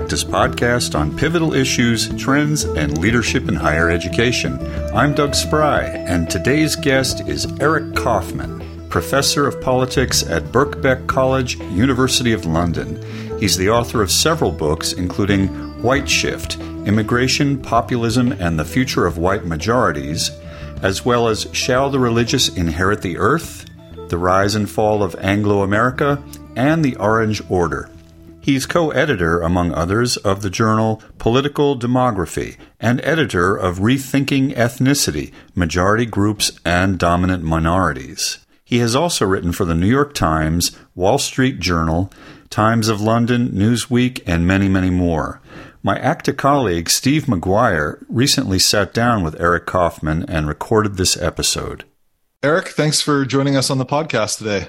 ACTA's podcast on pivotal issues, trends, and leadership in higher education. I'm Doug Sprei, and today's guest is Eric Kaufmann, professor of politics at Birkbeck College, University of London. He's the author of several books, including Whiteshift Immigration, Populism, and the Future of White Majorities, as well as Shall the Religious Inherit the Earth? The Rise and Fall of Anglo America, and the Orange Order. He's co editor, among others, of the journal Political Demography and editor of Rethinking Ethnicity Majority Groups and Dominant Minorities. He has also written for the New York Times, Wall Street Journal, Times of London, Newsweek, and many, many more. My ACTA colleague, Steve McGuire, recently sat down with Eric Kaufmann and recorded this episode. Eric, thanks for joining us on the podcast today.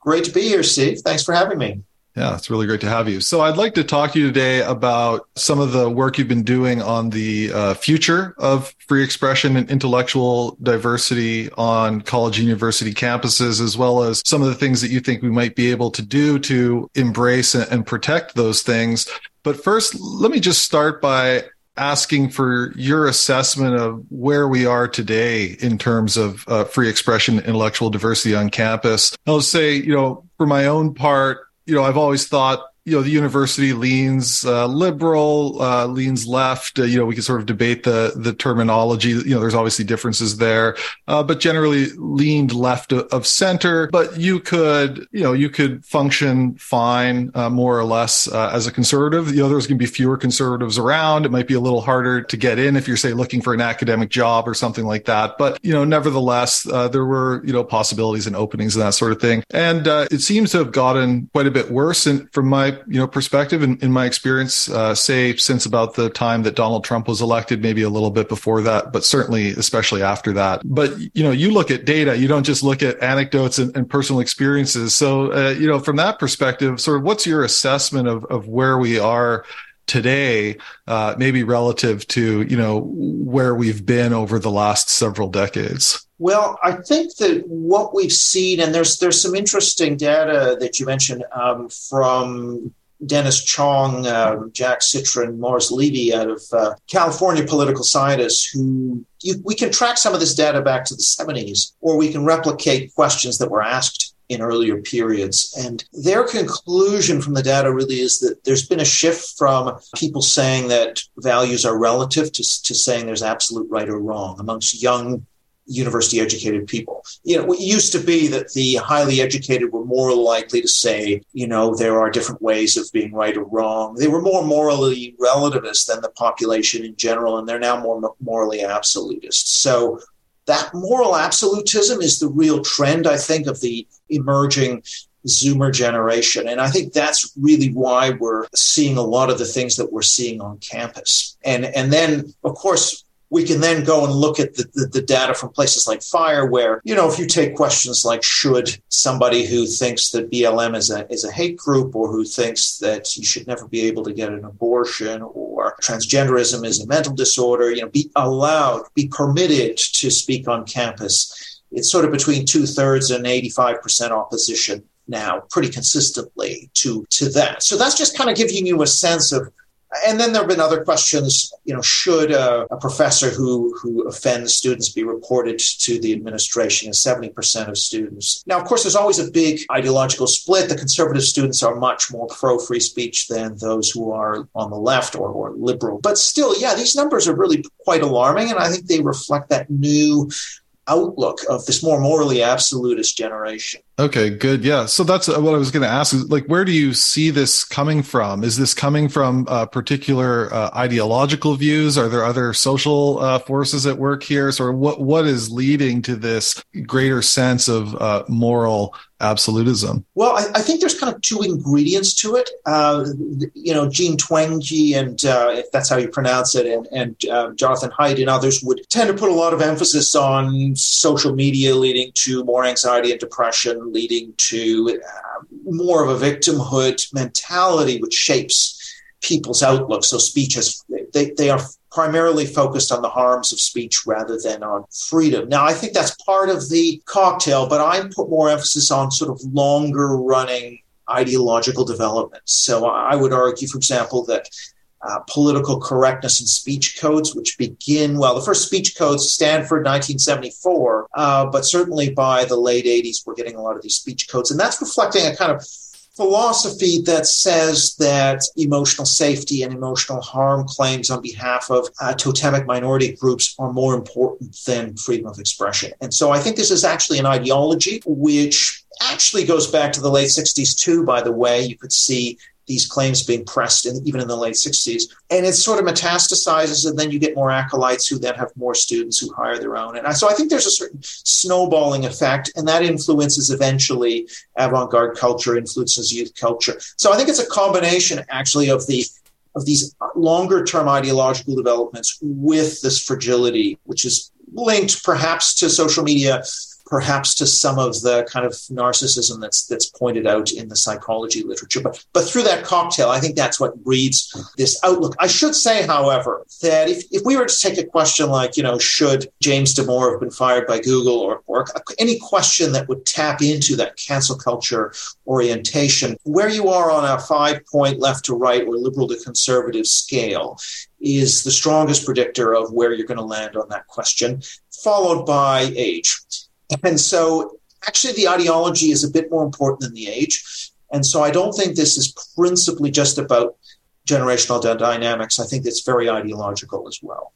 Great to be here, Steve. Thanks for having me. Yeah, it's really great to have you. So, I'd like to talk to you today about some of the work you've been doing on the uh, future of free expression and intellectual diversity on college and university campuses, as well as some of the things that you think we might be able to do to embrace and protect those things. But first, let me just start by asking for your assessment of where we are today in terms of uh, free expression, intellectual diversity on campus. I'll say, you know, for my own part, you know, I've always thought you know the university leans uh, liberal, uh, leans left. Uh, you know, we can sort of debate the the terminology. You know, there's obviously differences there, uh, but generally leaned left of, of, center. But you could, you know, you could function fine, uh, more or less, uh, as a conservative. You know, there's going to be fewer conservatives around. It might be a little harder to get in if you're say looking for an academic job or something like that. But you know, nevertheless, there were you know possibilities and openings and that sort of thing. And it seems to have gotten quite a bit worse. And from my you know perspective in, in my experience uh, say since about the time that donald trump was elected maybe a little bit before that but certainly especially after that. But you know you look at data you don't just look at anecdotes and, and personal experiences. So uh, you know from that perspective sort of what's your assessment of, of where we are today uh, maybe relative to you know where we've been over the last several decades? Well, I think that what we've seen, and there's there's some interesting data that you mentioned um, from Dennis Chong, uh, Jack Citrin, Morris Levy out of uh, California political scientists who you, we can track some of this data back to the 70s, or we can replicate questions that were asked in earlier periods. And their conclusion from the data really is that there's been a shift from people saying that values are relative to, to saying there's absolute right or wrong amongst young university educated people. You know, it used to be that the highly educated were more likely to say, you know, there are different ways of being right or wrong. They were more morally relativist than the population in general, and they're now more morally absolutist. So that moral absolutism is the real trend, I think, of the emerging Zoomer generation. And I think that's really why we're seeing a lot of the things that we're seeing on campus. And, and then, of course, we can then go and look at the, the, the, data from places like FIRE, where, you know, if you take questions like should somebody who thinks that BLM is a, is a hate group or who thinks that you should never be able to get an abortion or transgenderism is a mental disorder, you know, be allowed, be permitted to speak on campus. It's sort of between two thirds and 85% opposition now pretty consistently to, to that. So that's just kind of giving you a sense of and then there have been other questions. You know, should a, a, professor who who offends students be reported to the administration? And seventy percent of students. Now, of course, there's always a big ideological split. The conservative students are much more pro free speech than those who are on the left or, or liberal. But still, yeah, these numbers are really quite alarming, and I think they reflect that new outlook of this more morally absolutist generation. Okay, good. Yeah. So that's uh, what I was going to ask is like, where do you see this coming from? Is this coming from uh, particular uh, ideological views? Are there other social uh, forces at work here? So what, what is leading to this greater sense of uh, moral absolutism? Well, I, I, think there's kind of two ingredients to it. Uh, you know, Jean Twenge and if that's how you pronounce it, and, and Jonathan Haidt and others would tend to put a lot of emphasis on social media leading to more anxiety and depression leading to uh, more of a victimhood mentality, which shapes people's outlook. So speech is they, they are primarily focused on the harms of speech rather than on freedom. Now, I think that's part of the cocktail, but I put more emphasis on sort of longer running ideological developments. So I would argue, for example, that uh, political correctness and speech codes, which begin, well, the first speech codes, Stanford 1974, uh, but certainly by the late 80s, we're getting a lot of these speech codes. And that's reflecting a kind of philosophy that says that emotional safety and emotional harm claims on behalf of uh, totemic minority groups are more important than freedom of expression. And so I think this is actually an ideology which actually goes back to the late 60s too by the way you could see these claims being pressed in, even in the late 60s. And it sort of metastasizes, and then you get more acolytes who then have more students who hire their own. And so I think there's a certain snowballing effect, and that influences eventually avant garde culture, influences youth culture. So I think it's a combination actually of the of these longer term ideological developments with this fragility, which is linked perhaps to social media perhaps to some of the kind of narcissism that's that's pointed out in the psychology literature. But but through that cocktail, I think that's what breeds this outlook. I should say, however, that if, if we were to take a question like, you know, should James Damore have been fired by Google or, or any question that would tap into that cancel culture orientation, where you are on a five point left to right or liberal to conservative scale is the strongest predictor of where you're going to land on that question, followed by age. And so actually the ideology is a bit more important than the age. And so I don't think this is principally just about generational dynamics. I think it's very ideological as well.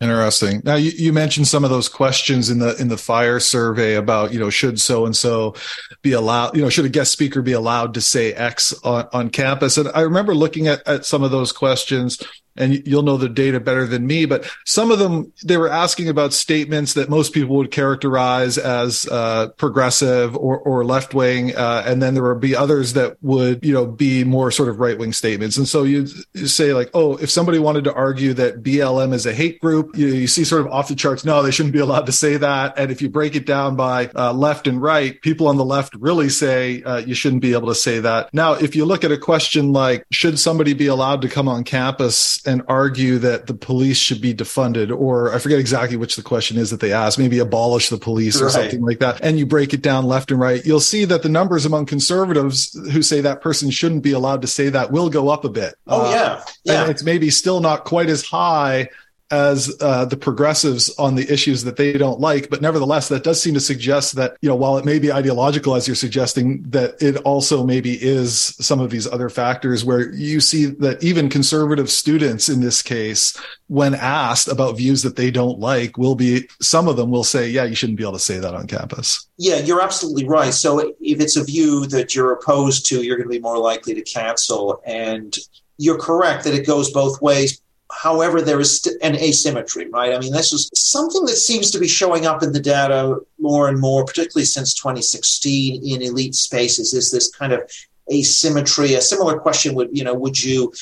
Interesting. Now you, you mentioned some of those questions in the in the fire survey about, you know, should so and so be allowed, you know, should a guest speaker be allowed to say X on, on campus? And I remember looking at, at some of those questions and you'll know the data better than me, but some of them, they were asking about statements that most people would characterize as uh, progressive or, or left wing. Uh, and then there would be others that would, you know, be more sort of right wing statements. And so you say like, oh, if somebody wanted to argue that BLM is a hate group, you, you see sort of off the charts, no, they shouldn't be allowed to say that. And if you break it down by uh, left and right, people on the left really say uh, you shouldn't be able to say that. Now, if you look at a question like, should somebody be allowed to come on campus and argue that the police should be defunded, or I forget exactly which the question is that they ask, maybe abolish the police or right. something like that. And you break it down left and right, you'll see that the numbers among conservatives who say that person shouldn't be allowed to say that will go up a bit. Oh, uh, yeah. Yeah. And it's maybe still not quite as high as uh, the progressives on the issues that they don't like. But nevertheless, that does seem to suggest that, you know, while it may be ideological, as you're suggesting, that it also maybe is some of these other factors where you see that even conservative students in this case, when asked about views that they don't like, will be, some of them will say, yeah, you shouldn't be able to say that on campus. Yeah, you're absolutely right. So if it's a view that you're opposed to, you're going to be more likely to cancel. And you're correct that it goes both ways However, there is an asymmetry, right? I mean, this is something that seems to be showing up in the data more and more, particularly since 2016 in elite spaces, is this kind of asymmetry. A similar question would, you know, would you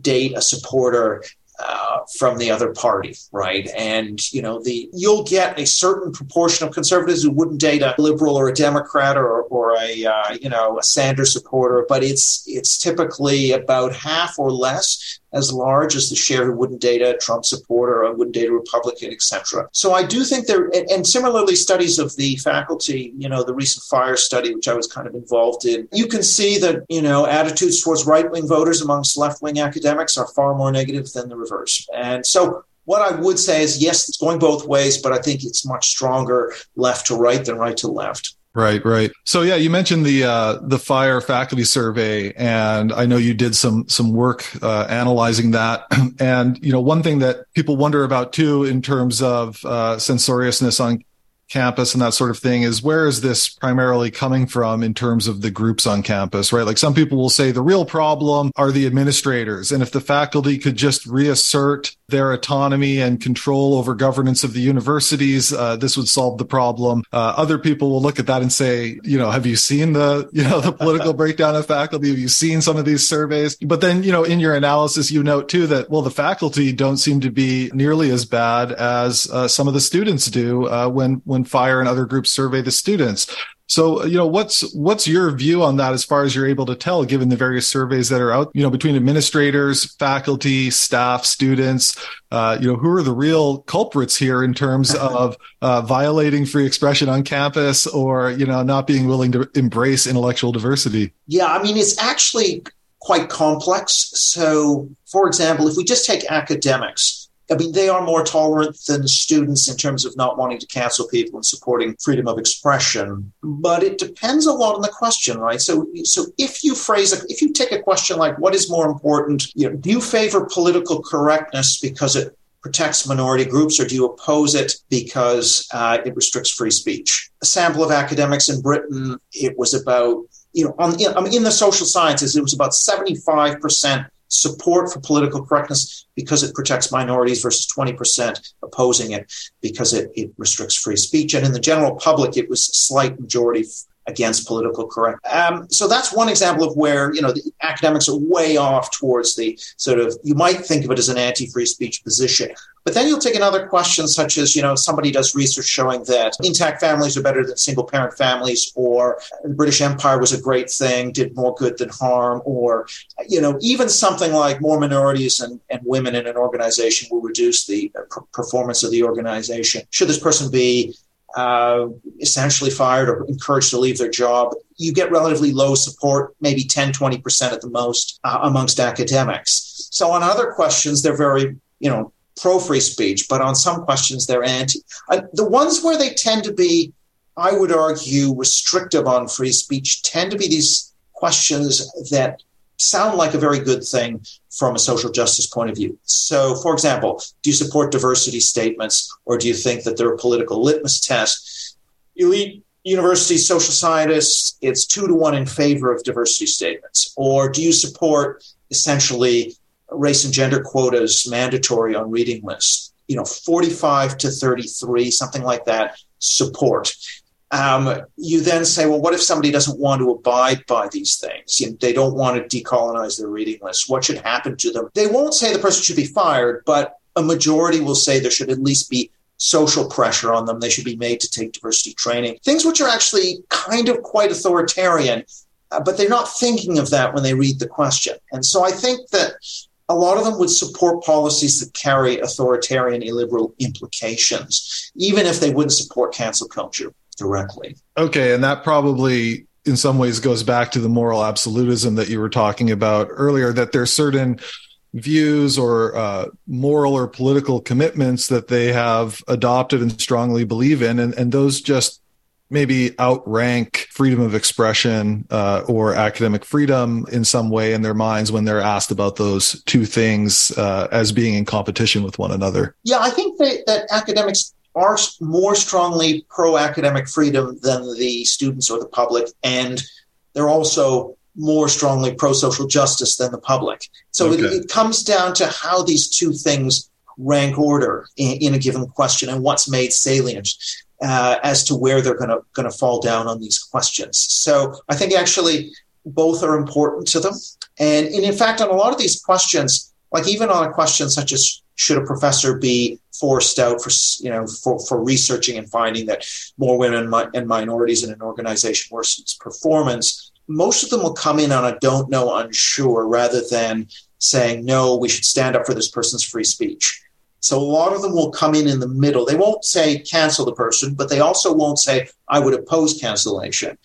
date a supporter uh, from the other party, right? And you know, the you'll get a certain proportion of conservatives who wouldn't date a liberal or a Democrat or or a uh, you know a Sanders supporter, but it's it's typically about half or less as large as the share who wouldn't date a Trump supporter or wouldn't date a Republican, etc. So I do think there, and, and, similarly, studies of the faculty, you know, the recent fire study, which I was kind of involved in, you can see that, you know, attitudes towards right wing voters amongst left wing academics are far more negative than the reverse. And so what I would say is, yes, it's going both ways, but I think it's much stronger left to right than right to left. Right, right. So yeah, you mentioned the uh, the fire faculty survey, and I know you did some some work uh, analyzing that. And you know, one thing that people wonder about too, in terms of uh, censoriousness on campus and that sort of thing is where is this primarily coming from in terms of the groups on campus, right? Like some people will say the real problem are the administrators. And if the faculty could just reassert their autonomy and control over governance of the universities, uh, this would solve the problem. Uh, other people will look at that and say, you know, have you seen the, you know, the political breakdown of faculty? Have you seen some of these surveys? But then, you know, in your analysis, you note too that, well, the faculty don't seem to be nearly as bad as uh, some of the students do uh, when, when when fire and other groups survey the students So, you know, what's what's your view on that as far as you're able to tell, given the various surveys that are out, you know, between administrators, faculty, staff, students, uh, you know, who are the real culprits here in terms of uh, violating free expression on campus or, you know, not being willing to embrace intellectual diversity? Yeah, I mean, it's actually quite complex. So, for example, if we just take academics, I mean, they are more tolerant than students in terms of not wanting to cancel people and supporting freedom of expression. But it depends a lot on the question, right? So, so if you phrase, if you take a question like, "What is more important? You know, do you favor political correctness because it protects minority groups, or do you oppose it because uh, it restricts free speech?" A sample of academics in Britain, it was about you know, on, in, I mean, in the social sciences, it was about seventy-five percent support for political correctness because it protects minorities versus 20% opposing it because it, it restricts free speech. And in the general public, it was a slight majority against political correct. Um, so that's one example of where you know the academics are way off towards the sort of you might think of it as an anti-free speech position. But then you'll take another question, such as, you know, somebody does research showing that intact families are better than single parent families, or the British Empire was a great thing, did more good than harm, or, you know, even something like more minorities and, and women in an organization will reduce the performance of the organization. Should this person be uh, essentially fired or encouraged to leave their job, you get relatively low support, maybe 10, 20% at the most uh, amongst academics. So on other questions, they're very, you know, pro free speech, but on some questions they're anti. Uh, the ones where they tend to be, I would argue, restrictive on free speech tend to be these questions that sound like a very good thing from a social justice point of view. So, for example, do you support diversity statements or do you think that they're a political litmus test? Elite university social scientists, it's two to one in favor of diversity statements. Or do you support essentially race and gender quotas mandatory on reading lists? You know, 45 to 33, something like that, support. Um, you then say, well, what if somebody doesn't want to abide by these things? You know, they don't want to decolonize their reading list. What should happen to them? They won't say the person should be fired, but a majority will say there should at least be social pressure on them. They should be made to take diversity training. Things which are actually kind of quite authoritarian, uh, but they're not thinking of that when they read the question. And so I think that a lot of them would support policies that carry authoritarian illiberal implications, even if they wouldn't support cancel culture directly. Okay, and that probably in some ways goes back to the moral absolutism that you were talking about earlier that there's certain views or uh, moral or political commitments that they have adopted and strongly believe in and, and those just maybe outrank freedom of expression uh, or academic freedom in some way in their minds when they're asked about those two things uh, as being in competition with one another. Yeah, I think that, that academics are more strongly pro academic freedom than the students or the public, and they're also more strongly pro social justice than the public. So okay. it, it, comes down to how these two things rank order in, in a given question and what's made salient uh, as to where they're going to going to fall down on these questions. So I think actually both are important to them, and, and in fact, on a lot of these questions, like even on a question such as should a professor be forced out for you know for, for researching and finding that more women and minorities in an organization worsens performance most of them will come in on a don't know unsure rather than saying no we should stand up for this person's free speech so a lot of them will come in in the middle. They won't say cancel the person, but they also won't say I would oppose cancellation.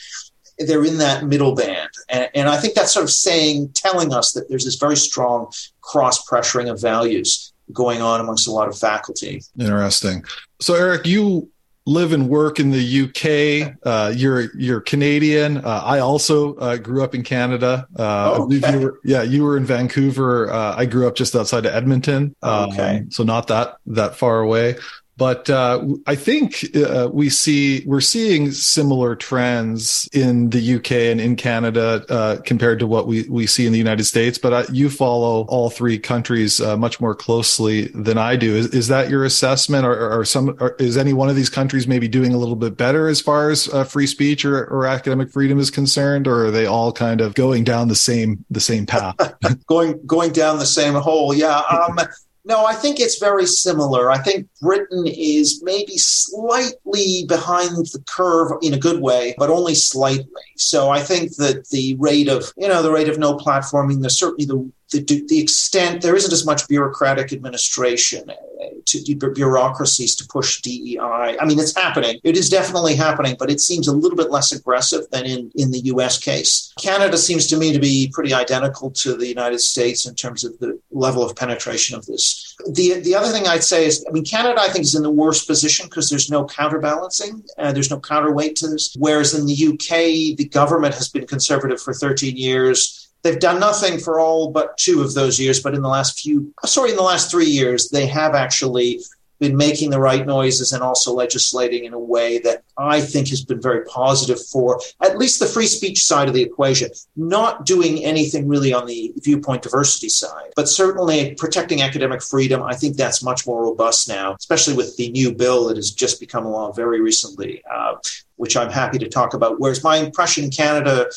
They're in that middle band, and, and I think that's sort of saying, telling us that there's this very strong cross pressuring of values going on amongst a lot of faculty. Interesting. So, Eric, you live and work in the UK. Uh, you're you're Canadian. Uh, I also uh, grew up in Canada. Uh, oh, okay. you were, yeah, you were in Vancouver. Uh, I grew up just outside of Edmonton. okay, um, so not that that far away. But uh, I think uh, we see we're seeing similar trends in the UK and in Canada uh, compared to what we, we see in the United States. But uh, you follow all three countries uh, much more closely than I do. Is, is that your assessment, or, or some or is any one of these countries maybe doing a little bit better as far as uh, free speech or, or academic freedom is concerned, or are they all kind of going down the same the same path? going going down the same hole, yeah. Um, No, I think it's very similar. I think Britain is maybe slightly behind the curve in a good way, but only slightly. So I think that the rate of, you know, the rate of no platforming, there's certainly the the, the extent there isn't as much bureaucratic administration uh, to bureaucracies to push DEI. I mean, it's happening. It is definitely happening, but it seems a little bit less aggressive than in, in the US case. Canada seems to me to be pretty identical to the United States in terms of the level of penetration of this. The, the other thing I'd say is, I mean, Canada, I think, is in the worst position because there's no counterbalancing, uh, there's no counterweight to this. Whereas in the UK, the government has been conservative for 13 years They've done nothing for all but two of those years, but in the last few, sorry, in the last three years, they have actually been making the right noises and also legislating in a way that I think has been very positive for at least the free speech side of the equation. Not doing anything really on the viewpoint diversity side, but certainly protecting academic freedom. I think that's much more robust now, especially with the new bill that has just become law very recently, uh, which I'm happy to talk about. Whereas my impression in Canada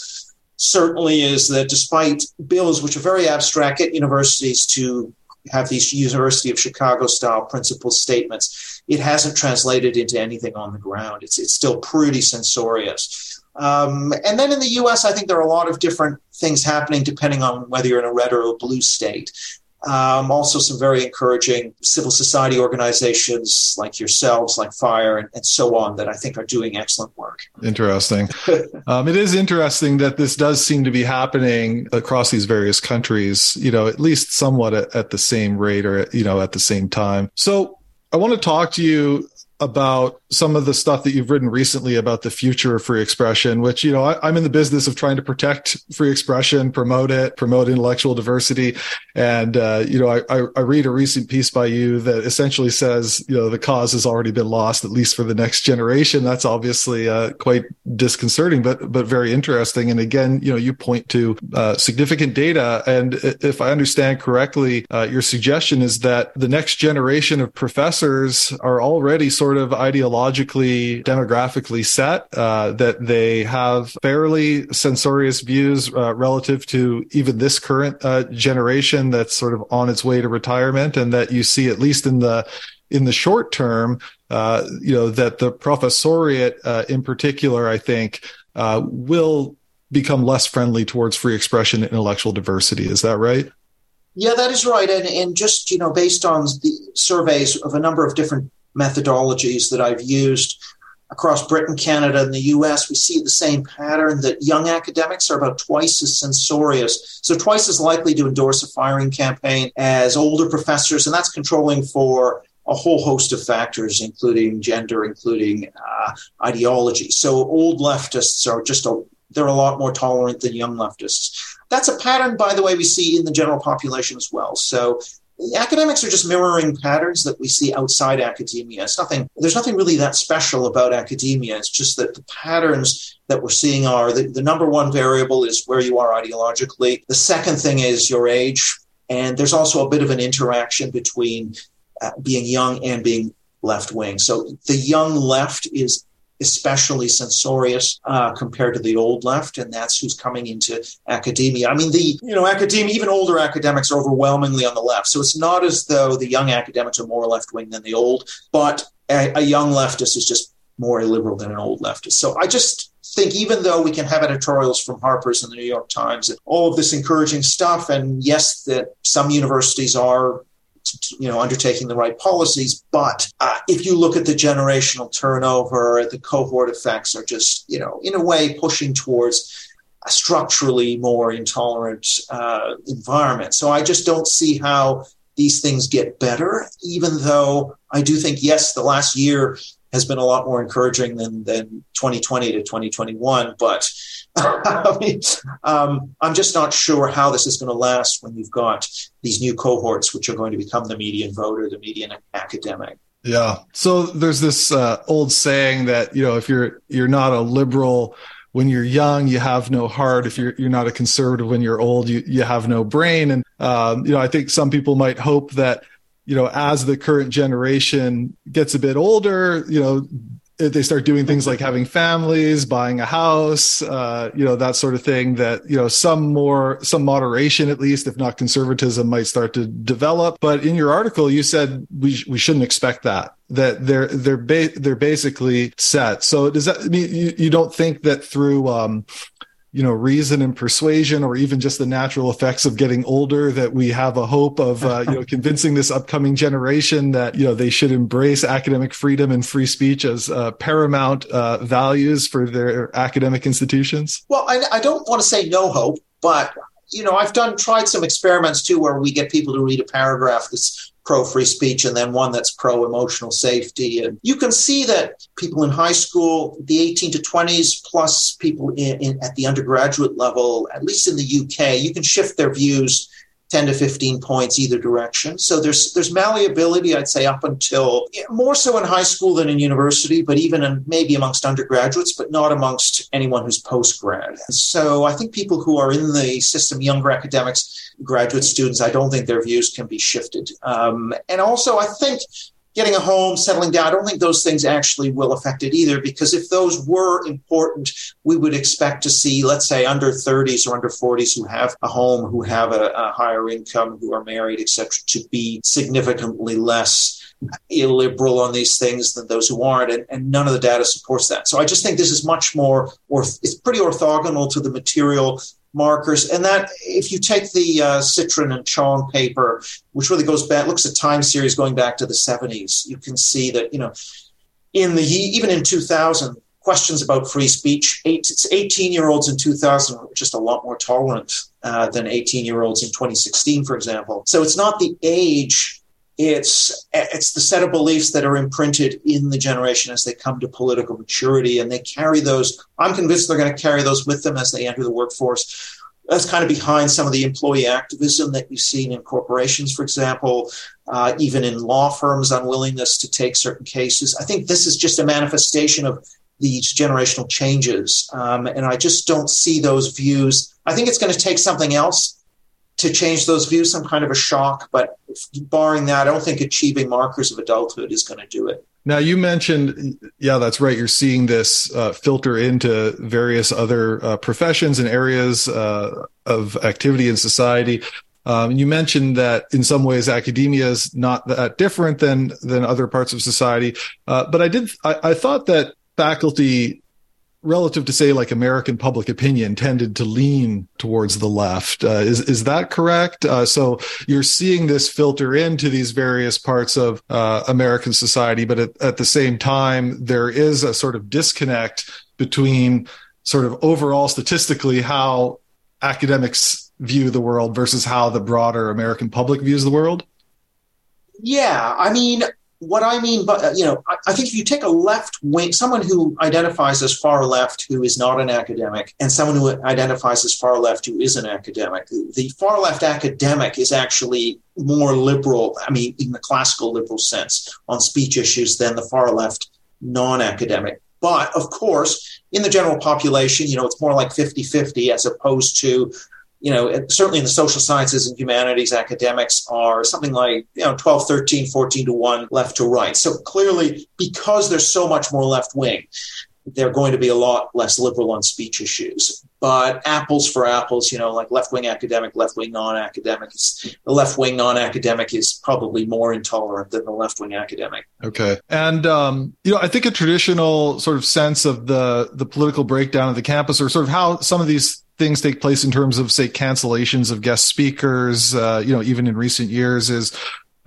certainly is that despite bills which are very abstract at universities to have these University of Chicago style principle statements, it hasn't translated into anything on the ground. It's, it's still pretty censorious. Um, and then in the US, I think there are a lot of different things happening depending on whether you're in a red or a blue state. Um, also, some very encouraging civil society organizations like yourselves, like FIRE, and, and so on, that I think are doing excellent work. Interesting. um, it is interesting that this does seem to be happening across these various countries, you know, at least somewhat at, at the same rate or, you know, at the same time. So, I want to talk to you about some of the stuff that you've written recently about the future of free expression, which, you know, I, am in the business of trying to protect free expression, promote it, promote intellectual diversity. And, uh, you know, I, I, read a recent piece by you that essentially says, you know, the cause has already been lost, at least for the next generation. That's obviously uh, quite disconcerting, but, but very interesting. And again, you know, you point to uh, significant data. And if I understand correctly, uh, your suggestion is that the next generation of professors are already sort of ideologically, demographically set, uh, that they have fairly censorious views uh, relative to even this current uh, generation that's sort of on its way to retirement, and that you see at least in the in the short term, uh, you know, that the professoriate uh, in particular, I think, uh, will become less friendly towards free expression and intellectual diversity. Is that right? Yeah, that is right. And, and just, you know, based on the surveys of a number of different methodologies that I've used across Britain, Canada, and the US, we see the same pattern that young academics are about twice as censorious, so twice as likely to endorse a firing campaign as older professors, and that's controlling for a whole host of factors, including gender, including uh, ideology. So old leftists are just a they're a lot more tolerant than young leftists. That's a pattern, by the way, we see in the general population as well. So academics are just mirroring patterns that we see outside academia. It's nothing, there's nothing really that special about academia. It's just that the patterns that we're seeing are the, the number one variable is where you are ideologically. The second thing is your age. And there's also a bit of an interaction between uh, being young and being left wing. So the young left is especially censorious uh, compared to the old left, and that's who's coming into academia. I mean, the you know academia, even older academics are overwhelmingly on the left, so it's not as though the young academics are more left wing than the old, but a, a young leftist is just more illiberal than an old leftist. So I just think even though we can have editorials from Harper's and the New York Times and all of this encouraging stuff, and yes, that some universities are you know undertaking the right policies but uh, if you look at the generational turnover the cohort effects are just you know in a way pushing towards a structurally more intolerant uh, environment. So i just don't see how these things get better even though i do think yes the last year has been a lot more encouraging than than 2020 to 2021 but I mean, um, I'm just not sure how this is going to last when you've got these new cohorts, which are going to become the median voter, the median academic. Yeah. So there's this uh, old saying that you know if you're you're not a liberal when you're young, you have no heart. If you're you're not a conservative when you're old, you you have no brain. And um, you know, I think some people might hope that you know as the current generation gets a bit older, you know they start doing things like having families, buying a house, uh, you know, that sort of thing that, you know, some more, some moderation, at least, if not conservatism might start to develop. But in your article, you said we, we shouldn't expect that that they're they're ba- they're basically set. So does that mean you, you don't think that through um, you know reason and persuasion or even just the natural effects of getting older that we have a hope of uh, you know convincing this upcoming generation that you know they should embrace academic freedom and free speech as uh, paramount uh, values for their academic institutions? Well I, I don't want to say no hope but you know i've done tried some experiments too where we get people to read a paragraph that's pro free speech and then one that's pro emotional safety. And you can see that people in high school, the 18 to 20s, plus people in, in, at the undergraduate level, at least in the UK, you can shift their views 10 to 15 points either direction. So there's there's malleability, I'd say, up until more so in high school than in university, but even in, maybe amongst undergraduates, but not amongst anyone who's post grad. So I think people who are in the system, younger academics, graduate students, I don't think their views can be shifted. Um, and also, I think getting a home, settling down, I don't think those things actually will affect it either, because if those were important, we would expect to see, let's say, under 30s or under 40s who have a home, who have a, a higher income, who are married, etc., to be significantly less illiberal on these things than those who aren't, and, and, none of the data supports that. So I just think this is much more, or it's pretty orthogonal to the material markers. And that, if you take the uh, Citrin and Chong paper, which really goes back, looks at time series going back to the 70s, you can see that, you know, in the, even in 2000, questions about free speech, eight, it's 18 year olds in 2000 were just a lot more tolerant uh, than 18 year olds in 2016, for example. So it's not the age it's it's the set of beliefs that are imprinted in the generation as they come to political maturity and they carry those i'm convinced they're going to carry those with them as they enter the workforce. That's kind of behind some of the employee activism that you've seen in corporations for example uh, even in law firms unwillingness to take certain cases. I think this is just a manifestation of these generational changes um, and i just don't see those views. I think it's going to take something else to change those views, some kind of a shock. But barring that, I don't think achieving markers of adulthood is going to do it. Now, you mentioned, yeah, that's right. You're seeing this uh, filter into various other uh, professions and areas uh, of activity in society. Um, you mentioned that in some ways academia is not that different than than other parts of society. Uh, but I did, I, I thought that faculty relative to say like American public opinion tended to lean towards the left. Uh, is is that correct? Uh, so you're seeing this filter into these various parts of uh, American society, but at, at the same time, there is a sort of disconnect between sort of overall statistically how academics view the world versus how the broader American public views the world. Yeah, I mean, what I mean, but uh, you know, I, I, think if you take a left wing, someone who identifies as far left who is not an academic, and someone who identifies as far left who is an academic, the far left academic is actually more liberal. I mean, in the classical liberal sense on speech issues than the far left non-academic. But of course, in the general population, you know, it's more like 50 50 as opposed to you know, certainly in the social sciences and humanities, academics are something like, you know, 12, 13, 14 to 1 left to right. So clearly, because there's so much more left wing, they're going to be a lot less liberal on speech issues. But apples for apples, you know, like left wing academic, left wing non academic, the left wing non academic is probably more intolerant than the left wing academic. Okay. And, um, you know, I think a traditional sort of sense of the, the political breakdown of the campus or sort of how some of these things take place in terms of say cancellations of guest speakers uh, you know even in recent years is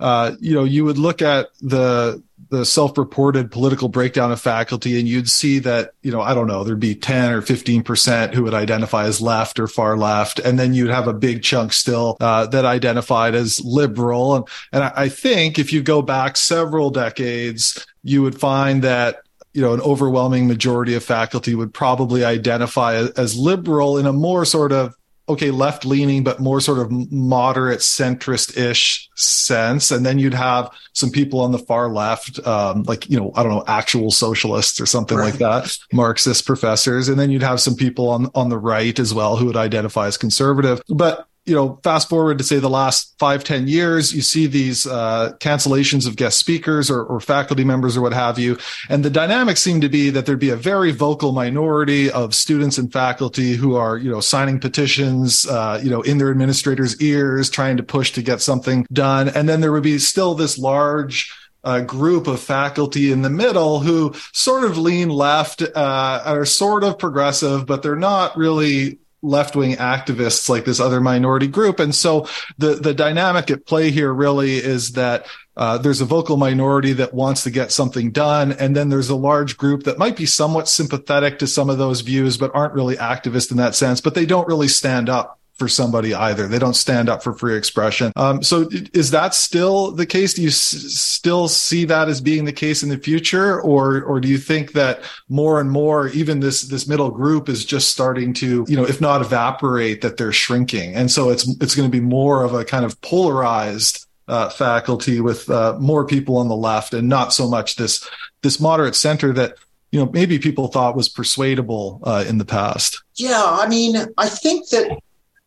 uh, you know you would look at the the self-reported political breakdown of faculty and you'd see that you know i don't know there'd be 10 or 15% who would identify as left or far left. And then you'd have a big chunk still uh, that identified as liberal. And, and I, think if you go back several decades you would find that you know, an overwhelming majority of faculty would probably identify as liberal in a more sort of okay, left leaning, but more sort of moderate centrist ish sense. And then you'd have some people on the far left, um, like, you know, I don't know, actual socialists or something right. like that, Marxist professors. And then you'd have some people on, on the right as well who would identify as conservative. But you know, fast forward to say the last five, ten years, you see these uh, cancellations of guest speakers or, or faculty members or what have you. And the dynamic seemed to be that there'd be a very vocal minority of students and faculty who are, you know, signing petitions, uh, you know, in their administrators' ears, trying to push to get something done. And then there would be still this large a group of faculty in the middle who sort of lean left, uh, are sort of progressive, but they're not really left wing activists like this other minority group. And so the, the dynamic at play here really is that uh, there's a vocal minority that wants to get something done. And then there's a large group that might be somewhat sympathetic to some of those views, but aren't really activist in that sense, but they don't really stand up for somebody either. They don't stand up for free expression. Um, so is that still the case? Do you s- still see that as being the case in the future, or or do you think that more and more, even this this middle group is just starting to, you know, if not evaporate, that they're shrinking, and so it's it's going to be more of a kind of polarized uh, faculty with uh, more people on the left, and not so much this this moderate center that you know maybe people thought was persuadable uh, in the past. Yeah, I mean, I think that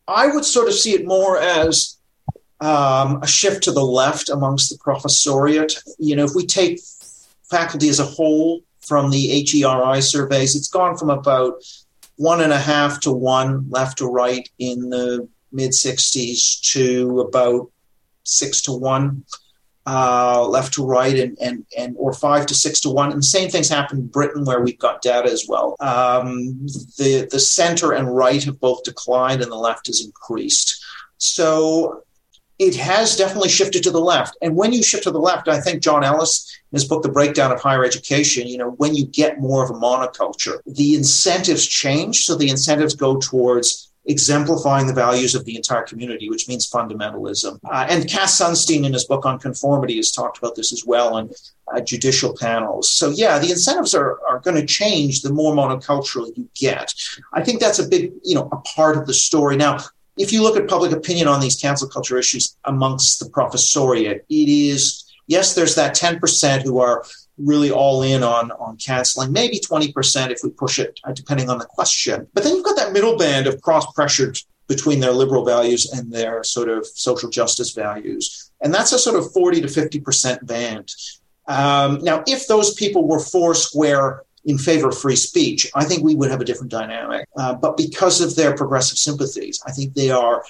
I would sort of see it more as um, a shift to the left amongst the professoriate. You know, if we take faculty as a whole from the HERI surveys, it's gone from about one and a half to one left to right in the mid 60s to about six to one uh, left to right and, and, and or five to six to one. And the same things happen in Britain where we've got data as well. Um, the, the center and right have both declined and the left has increased. So it has definitely shifted to the left. And when you shift to the left, I think John Ellis, in his book, The Breakdown of Higher Education, you know, when you get more of a monoculture, the incentives change. So the incentives go towards exemplifying the values of the entire community, which means fundamentalism. Uh, and Cass Sunstein, in his book on conformity, has talked about this as well on uh, judicial panels. So, yeah, the incentives are, are going to change the more monocultural you get. I think that's a big, you know, a part of the story. Now, if you look at public opinion on these cancel culture issues amongst the professoriate, it is, yes, there's that 10% who are really all in on on canceling, maybe 20% if we push it, uh, depending on the question. But then you've got that middle band of cross pressured between their liberal values and their sort of social justice values. And that's a sort of 40 to 50% band. Um, now, if those people were four square in favor of free speech, I think we would have a different dynamic. Uh, but because of their progressive sympathies, I think they are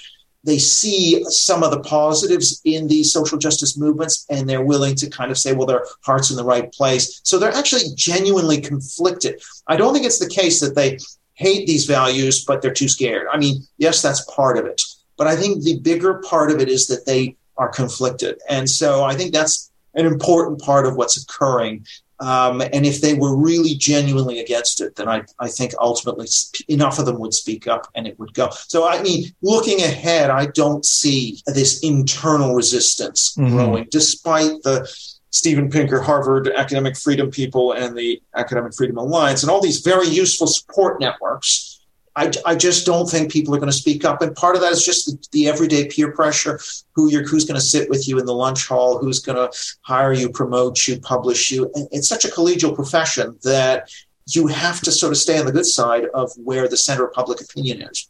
they see some of the positives in these social justice movements and they're willing to kind of say, well, their heart's in the right place. So they're actually genuinely conflicted. I don't think it's the case that they hate these values, but they're too scared. I mean, yes, that's part of it. But I think the bigger part of it is that they are conflicted. And so I think that's an important part of what's occurring um, and if they were really genuinely against it, then I, I think ultimately enough of them would speak up and it would go. So, I mean, looking ahead, I don't see this internal resistance mm-hmm. growing, despite the Steven Pinker, Harvard Academic Freedom people, and the Academic Freedom Alliance, and all these very useful support networks I, I just don't think people are going to speak up. And part of that is just the, the everyday peer pressure who you're, who's going to sit with you in the lunch hall, who's going to hire you, promote you, publish you. And it's such a collegial profession that you have to sort of stay on the good side of where the center of public opinion is.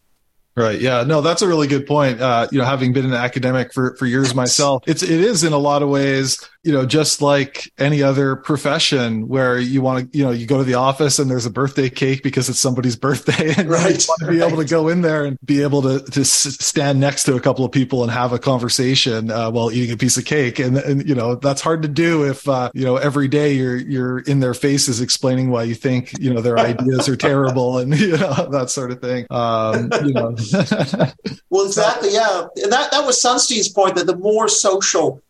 Right. Yeah. No, that's a really good point. Uh, you know, having been an academic for, for years myself, it's, it is in a lot of ways you know, just like any other profession where you want to, you know, you go to the office and there's a birthday cake because it's somebody's birthday and right, you want to be right. able to go in there and be able to, to stand next to a couple of people and have a conversation uh, while eating a piece of cake. And, and, you know, that's hard to do if, uh, you know, every day you're, you're in their faces explaining why you think, you know, their ideas are terrible and, you know, that sort of thing. Um, you know. well, exactly. Yeah. And that, that was Sunstein's point that the more social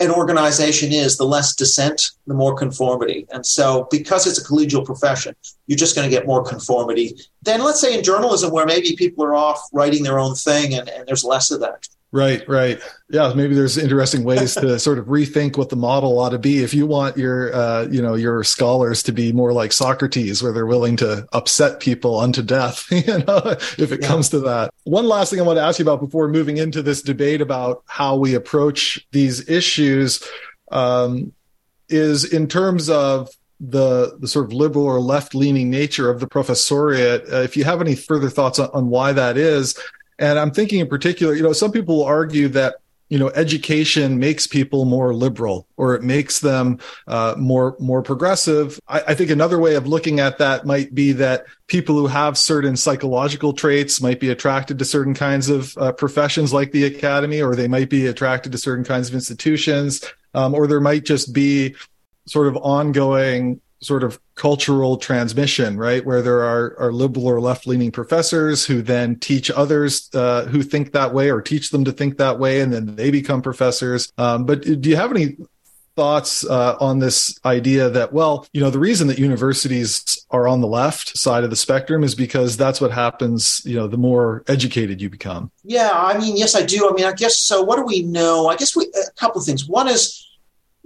an organization is, the less dissent, the more conformity. And so, because it's a collegial profession, you're just going to get more conformity. Then, let's say in journalism, where maybe people are off writing their own thing and, and there's less of that. Right, right. Yeah, maybe there's interesting ways to sort of rethink what the model ought to be. If you want your, uh, you know, your scholars to be more like Socrates, where they're willing to upset people unto death, you know, if it yeah. comes to that. One last thing I want to ask you about before moving into this debate about how we approach these issues um, is in terms of the the sort of liberal or left leaning nature of the professoriate. Uh, if you have any further thoughts on, on why that is, And I'm thinking in particular, you know, some people argue that you know education makes people more liberal or it makes them uh, more more progressive. I, I, think another way of looking at that might be that people who have certain psychological traits might be attracted to certain kinds of uh, professions like the academy or they might be attracted to certain kinds of institutions um, or there might just be sort of ongoing sort of cultural transmission, right? Where there are, are liberal or left leaning professors who then teach others uh, who think that way or teach them to think that way, and then they become professors. Um, but do you have any thoughts uh, on this idea that, well, you know, the reason that universities are on the left side of the spectrum is because that's what happens, you know, the more educated you become? Yeah, I mean, yes, I do. I mean, I guess so. What do we know? I guess we, a couple of things. One is,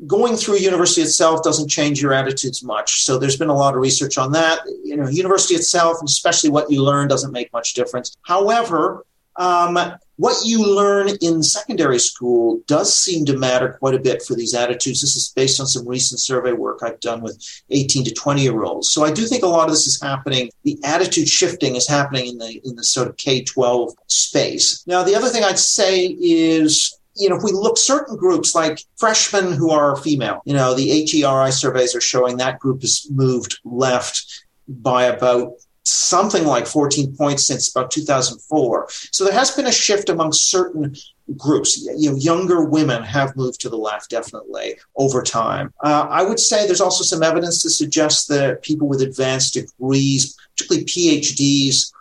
going through university itself doesn't change your attitudes much. So there's been a lot of research on that. You know, university itself, and especially what you learn, doesn't make much difference. However, um, what you learn in secondary school does seem to matter quite a bit for these attitudes. This is based on some recent survey work I've done with 18 to 20 year olds. So I do think a lot of this is happening. The attitude shifting is happening in the in the sort of K 12 space. Now, the other thing I'd say is you know, if we look certain groups like freshmen who are female, you know, the HERI surveys are showing that group has moved left by about something like 14 points since about 2004. So there has been a shift among certain groups. You know, younger women have moved to the left definitely over time. Uh, I would say there's also some evidence to suggest that people with advanced degrees, particularly PhDs,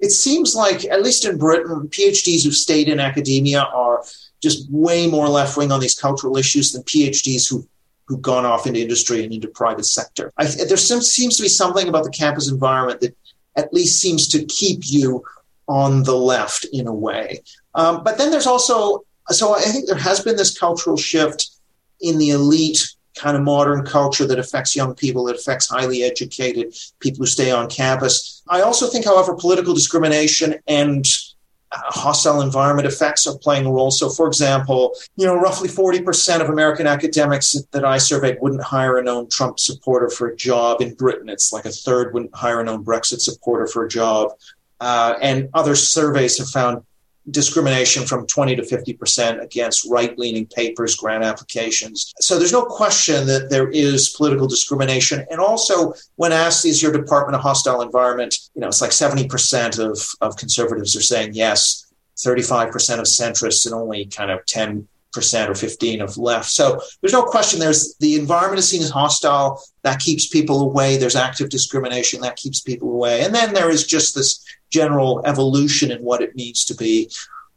it seems like, at least in Britain, PhDs who've stayed in academia are just way more left wing on these cultural issues than PhDs who who've gone off into industry and into private sector. I, there seems, seems to be something about the campus environment that at least seems to keep you on the left in a way. Um, but then there's also, so I think there has been this cultural shift in the elite kind of modern culture that affects young people, that affects highly educated people who stay on campus. I also think, however, political discrimination and hostile environment effects are playing a role. So, for example, you know, roughly 40% of American academics that I surveyed wouldn't hire a known Trump supporter for a job. In Britain, it's like a third wouldn't hire a known Brexit supporter for a job. Uh, and other surveys have found discrimination from 20 to 50% against right leaning papers, grant applications. So there's no question that there is political discrimination. And also, when asked, is your department a hostile environment? You know, it's like 70% of, of conservatives are saying yes, 35% of centrists, and only kind of 10 percent or 15 of left. So there's no question there's the environment is seen as hostile. That keeps people away. There's active discrimination that keeps people away. And then there is just this general evolution in what it means to be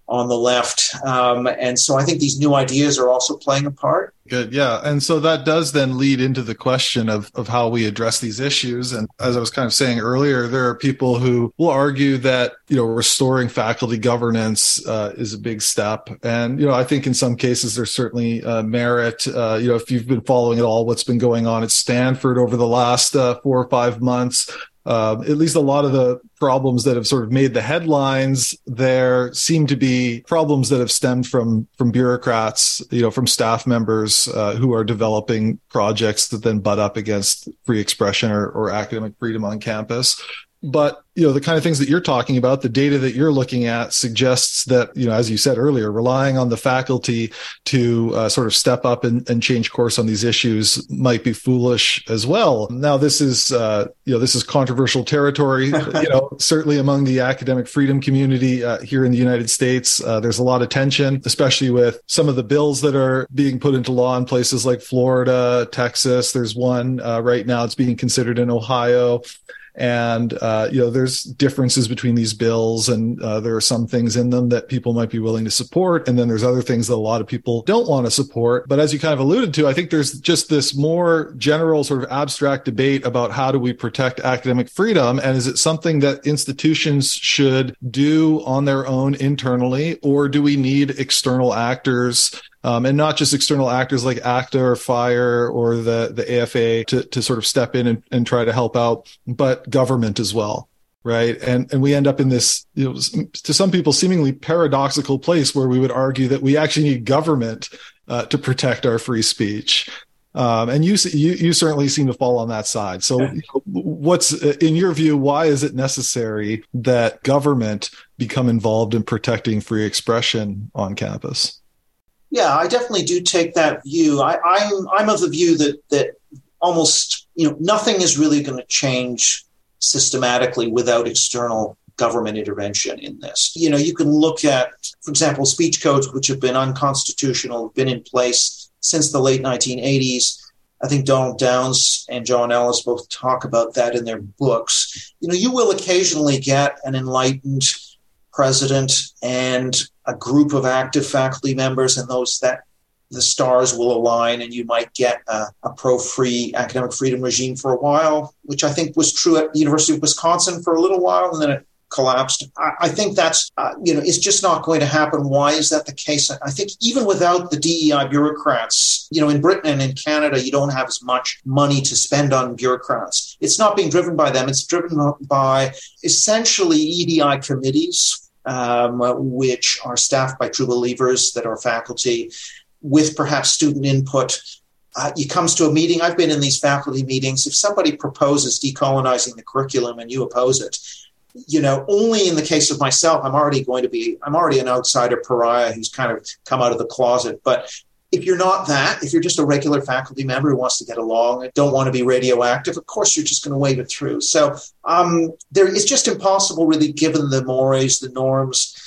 on the left. Um, and so I think these new ideas are also playing a part. Good. Yeah. And so that does then lead into the question of, of how we address these issues. And as I was kind of saying earlier, there are people who will argue that, you know, restoring faculty governance uh, is a big step. And, you know, I think in some cases there's certainly uh, merit. Uh, you know, if you've been following at all what's been going on at Stanford over the last uh, four or five months, uh, at least a lot of the problems that have sort of made the headlines there seem to be problems that have stemmed from from bureaucrats, you know, from staff members uh, who are developing projects that then butt up against free expression or, or academic freedom on campus. But you know the kind of things that you're talking about, the data that you're looking at suggests that you know, as you said earlier, relying on the faculty to uh, sort of step up and, and, change course on these issues might be foolish as well. Now, this is uh, you know this is controversial territory. you know, certainly among the academic freedom community uh, here in the United States, uh, there's a lot of tension, especially with some of the bills that are being put into law in places like Florida, Texas. There's one uh, right now; it's being considered in Ohio and uh, you know there's differences between these bills and uh, there are some things in them that people might be willing to support. And then there's other things that a lot of people don't want to support. But as you kind of alluded to i think there's just this more general sort of abstract debate about how do we protect academic freedom? And is it something that institutions should do on their own internally? Or do we need external actors um, and not just external actors like ACTA or FIRE or the, the AFA to, to sort of step in and, and try to help out, but government as well. Right. And, and we end up in this, you know, to some people seemingly paradoxical place where we would argue that we actually need government uh, to protect our free speech. Um, and you, you, you certainly seem to fall on that side. So, okay. what's in your view? Why is it necessary that government become involved in protecting free expression on campus? Yeah, I definitely do take that view. I, I'm I'm of the view that that almost you know nothing is really going to change systematically without external government intervention in this. You know, you can look at, for example, speech codes which have been unconstitutional, have been in place since the late 1980s. I think Donald Downs and John Ellis both talk about that in their books. You know, you will occasionally get an enlightened president and a group of active faculty members, and those that the stars will align and you might get a, a pro-free academic freedom regime for a while, which I think was true at the University of Wisconsin for a little while, and then it collapsed. I, I think that's, uh, you know, it's just not going to happen. Why is that the case? I think even without the DEI bureaucrats, you know, in Britain and in Canada, you don't have as much money to spend on bureaucrats. It's not being driven by them. It's driven by essentially EDI committees, um, which are staffed by true believers that are faculty with perhaps student input. Uh, it comes to a meeting. I've been in these faculty meetings. If somebody proposes decolonizing the curriculum and you oppose it, you know, only in the case of myself, I'm already going to be, I'm already an outsider pariah who's kind of come out of the closet. But if you're not that, if you're just a regular faculty member who wants to get along and don't want to be radioactive, of course you're just going to wave it through. So um, there, it's just impossible, really, given the mores, the norms,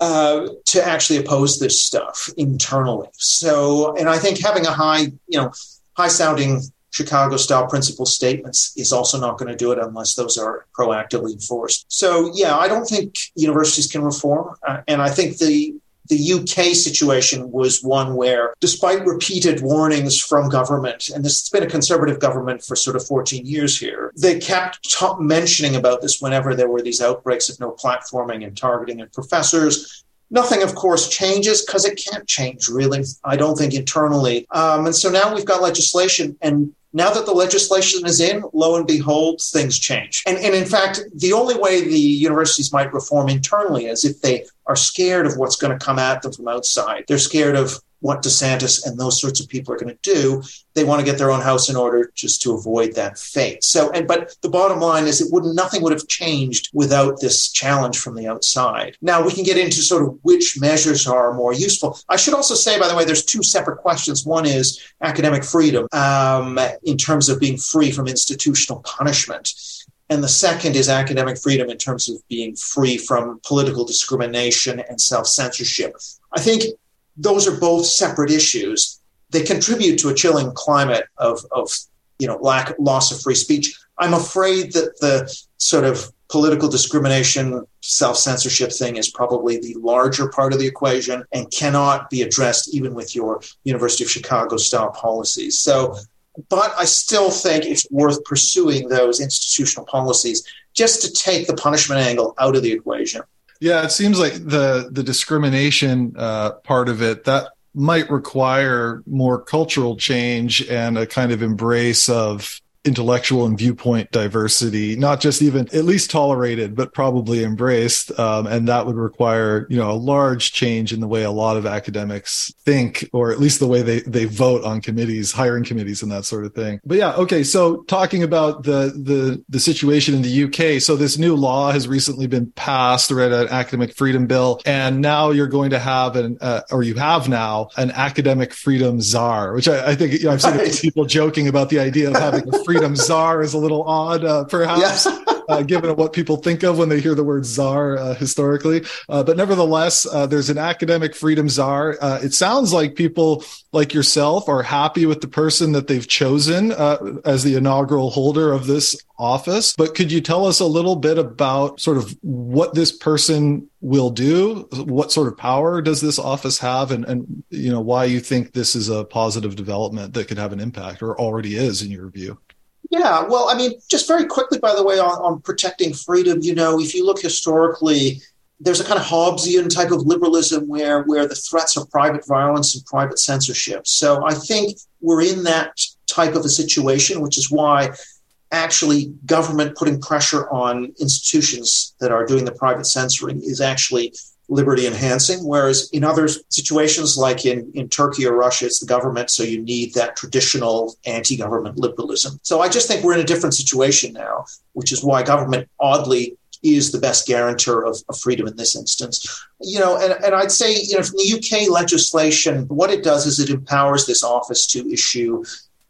uh, to actually oppose this stuff internally. So, and I think having a high, you know, high sounding Chicago style principle statements is also not going to do it unless those are proactively enforced. So, yeah, I don't think universities can reform. Uh, and I think the the UK situation was one where, despite repeated warnings from government, and this has been a conservative government for sort of 14 years here, they kept mentioning about this whenever there were these outbreaks of no platforming and targeting of professors. Nothing, of course, changes because it can't change, really. I don't think internally. Um, and so now we've got legislation, and now that the legislation is in, lo and behold, things change. And, and in fact, the only way the universities might reform internally is if they are scared of what's going to come at them from outside. They're scared of what DeSantis and those sorts of people are going to do. They want to get their own house in order just to avoid that fate. So, and but the bottom line is, it wouldn't nothing would have changed without this challenge from the outside. Now we can get into sort of which measures are more useful. I should also say, by the way, there's two separate questions. One is academic freedom um, in terms of being free from institutional punishment. And the second is academic freedom in terms of being free from political discrimination and self censorship. I think those are both separate issues. They contribute to a chilling climate of, of you know, lack loss of free speech. I'm afraid that the sort of political discrimination, self censorship thing is probably the larger part of the equation and cannot be addressed even with your University of Chicago style policies. So, but I still think it's worth pursuing those institutional policies just to take the punishment angle out of the equation. Yeah, it seems like the the discrimination uh, part of it that might require more cultural change and a kind of embrace of intellectual and viewpoint diversity, not just even at least tolerated, but probably embraced. Um, and that would require, you know, a large change in the way a lot of academics think, or at least the way they, they vote on committees, hiring committees and that sort of thing. But yeah, okay. So talking about the, the, the situation in the UK. So this new law has recently been passed, right? An academic freedom bill. And now you're going to have an, uh, or you have now an academic freedom czar, which I, I think, you know, I've seen right. people joking about the idea of having a freedom czar is a little odd, uh, perhaps, uh, given what people think of when they hear the word czar uh, historically. Uh, but nevertheless, uh, there's an academic freedom czar. Uh, it sounds like people like yourself are happy with the person that they've chosen as the inaugural holder of this office. But could you tell us a little bit about sort of what this person will do? What sort of power does this office have? And, and, you know, why you think this is a positive development that could have an impact or already is in your view? Yeah, well, I mean, just very quickly, by the way, on, on protecting freedom, you know, if you look historically, there's a kind of Hobbesian type of liberalism where where the threats are private violence and private censorship. So I think we're in that type of a situation, which is why actually government putting pressure on institutions that are doing the private censoring is actually liberty enhancing, whereas in other situations, like in, in Turkey or Russia, it's the government, so you need that traditional anti government liberalism. So I just think we're in a different situation now, which is why government oddly is the best guarantor of, of, freedom in this instance. You know, and, and I'd say, you know, from the UK legislation, what it does is it empowers this office to issue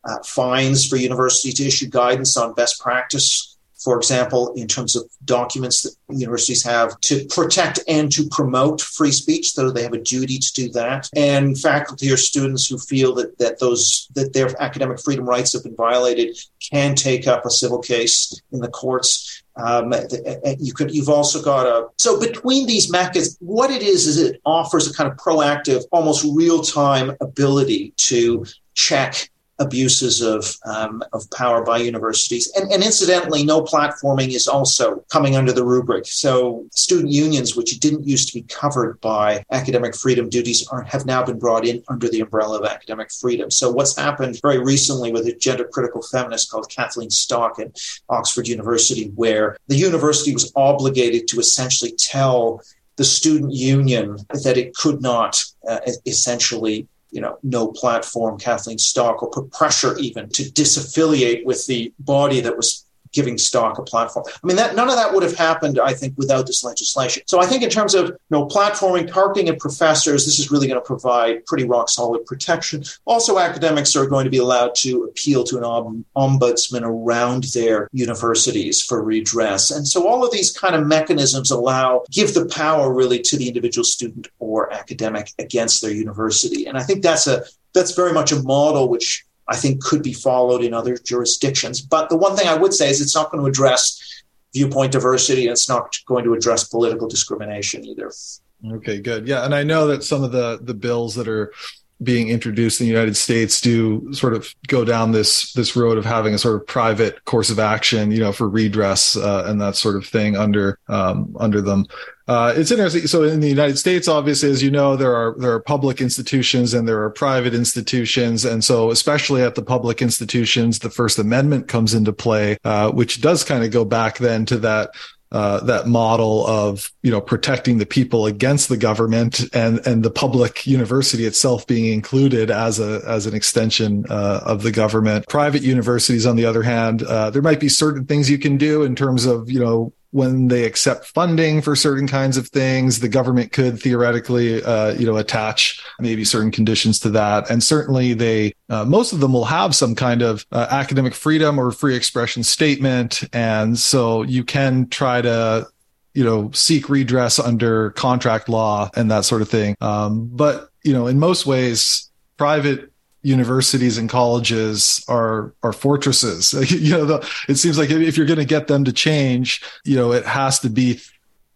uh, fines for university to issue guidance on best practice for example, in terms of documents that universities have to protect and to promote free speech, so they have a duty to do that. And faculty or students who feel that, that those that their academic freedom rights have been violated can take up a civil case in the courts. Um, you could. You've also got a. So between these mechanisms, what it is is it offers a kind of proactive, almost real time ability to check abuses of, um, of power by universities. And, and, incidentally, no platforming is also coming under the rubric. So student unions, which didn't used to be covered by academic freedom duties, are, have now been brought in under the umbrella of academic freedom. So what's happened very recently with a gender critical feminist called Kathleen Stock at Oxford University, where the university was obligated to essentially tell the student union that it could not uh, essentially you know, no platform, Kathleen Stock, or put pressure even to disaffiliate with the body that was giving stock a platform. I mean, that none of that would have happened, I think, without this legislation. So I think in terms of you know platforming, targeting at professors, this is really going to provide pretty rock solid protection. Also, academics are going to be allowed to appeal to an ombudsman around their universities for redress. And so all of these kind of mechanisms allow give the power really to the individual student or academic against their university. And I think that's a that's very much a model which I think could be followed in other jurisdictions. But the one thing I would say is it's not going to address viewpoint diversity and it's not going to address political discrimination either. Okay, good. Yeah, and I know that some of the the bills that are being introduced in the United States do sort of go down this this road of having a sort of private course of action, you know, for redress uh, and that sort of thing under um, under them. Uh, it's interesting. So in the United States, obviously, as you know, there are there are public institutions and there are private institutions, and so especially at the public institutions, the First Amendment comes into play, uh, which does kind of go back then to that uh, that model of you know protecting the people against the government and and the public university itself being included as a as an extension uh, of the government. Private universities, on the other hand, uh, there might be certain things you can do in terms of you know when they accept funding for certain kinds of things, the government could theoretically, uh, you know, attach maybe certain conditions to that. And certainly they, uh, most of them will have some kind of uh, academic freedom or free expression statement. And so you can try to, you know, seek redress under contract law and that sort of thing. Um, but, you know, in most ways, private universities and colleges are are fortresses. you know, the, it seems like if you're going to get them to change, you know, it has to be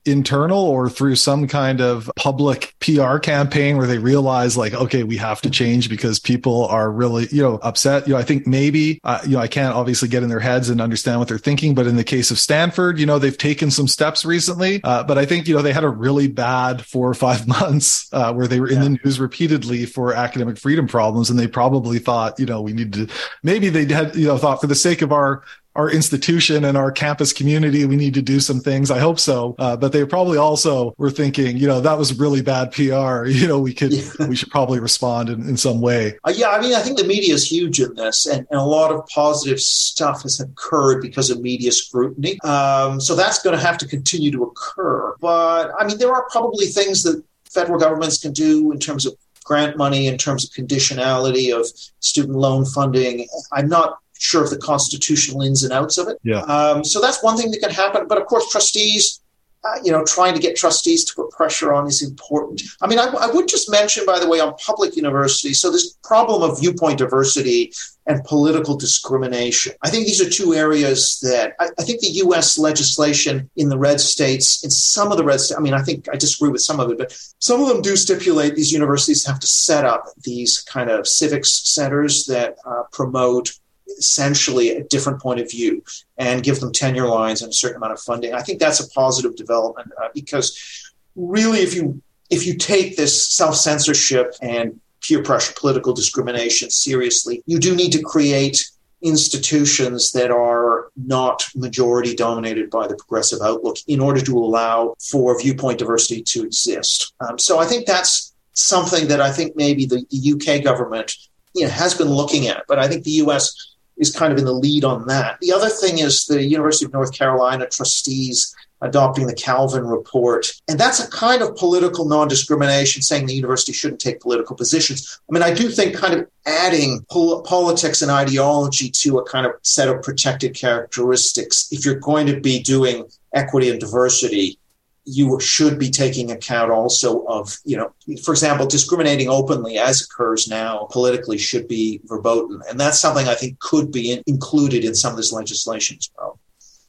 internal or through some kind of public PR campaign where they realize like, okay, we have to change because people are really, you know, upset. You know, I think maybe, uh, you know, I can't obviously get in their heads and understand what they're thinking, but in the case of Stanford, you know, they've taken some steps recently. Uh, but I think, you know, they had a really bad four or five months uh, where they were in yeah. the news repeatedly for academic freedom problems. And they probably thought, you know, we need to, maybe they had, you know, thought for the sake of our our institution and our campus community, we need to do some things. I hope so. Uh, but they probably also were thinking, you know, that was really bad PR. You know, we could, yeah. we should probably respond in, in some way. Uh, yeah. I mean, I think the media is huge in this and, and, a lot of positive stuff has occurred because of media scrutiny. Um, so that's going to have to continue to occur. But I mean, there are probably things that federal governments can do in terms of grant money, in terms of conditionality of student loan funding. I'm not sure of the constitutional ins and outs of it. Yeah. Um, so that's one thing that can happen. But of course, trustees, uh, you know, trying to get trustees to put pressure on is important. I mean, I, I, would just mention, by the way, on public universities, so this problem of viewpoint diversity and political discrimination. I think these are two areas that I, I think the U.S. legislation in the red states, in some of the red states, I mean, I think I disagree with some of it, but some of them do stipulate these universities have to set up these kind of civics centers that uh, promote essentially a different point of view and give them tenure lines and a certain amount of funding. I think that's a positive development uh, because really, if you if you take this self censorship and peer pressure, political discrimination seriously, you do need to create institutions that are not majority dominated by the progressive outlook in order to allow for viewpoint diversity to exist. Um, so I think that's something that I think maybe the, the UK government you know, has been looking at, but I think the US is kind of in the lead on that. The other thing is the University of North Carolina trustees adopting the Kalven report. And that's a kind of political non discrimination, saying the university shouldn't take political positions. I mean, I do think kind of adding pol- politics and ideology to a kind of set of protected characteristics, if you're going to be doing equity and diversity, you should be taking account also of, you know, for example, discriminating openly as occurs now politically should be verboten. And that's something I think could be in- included in some of this legislation as well.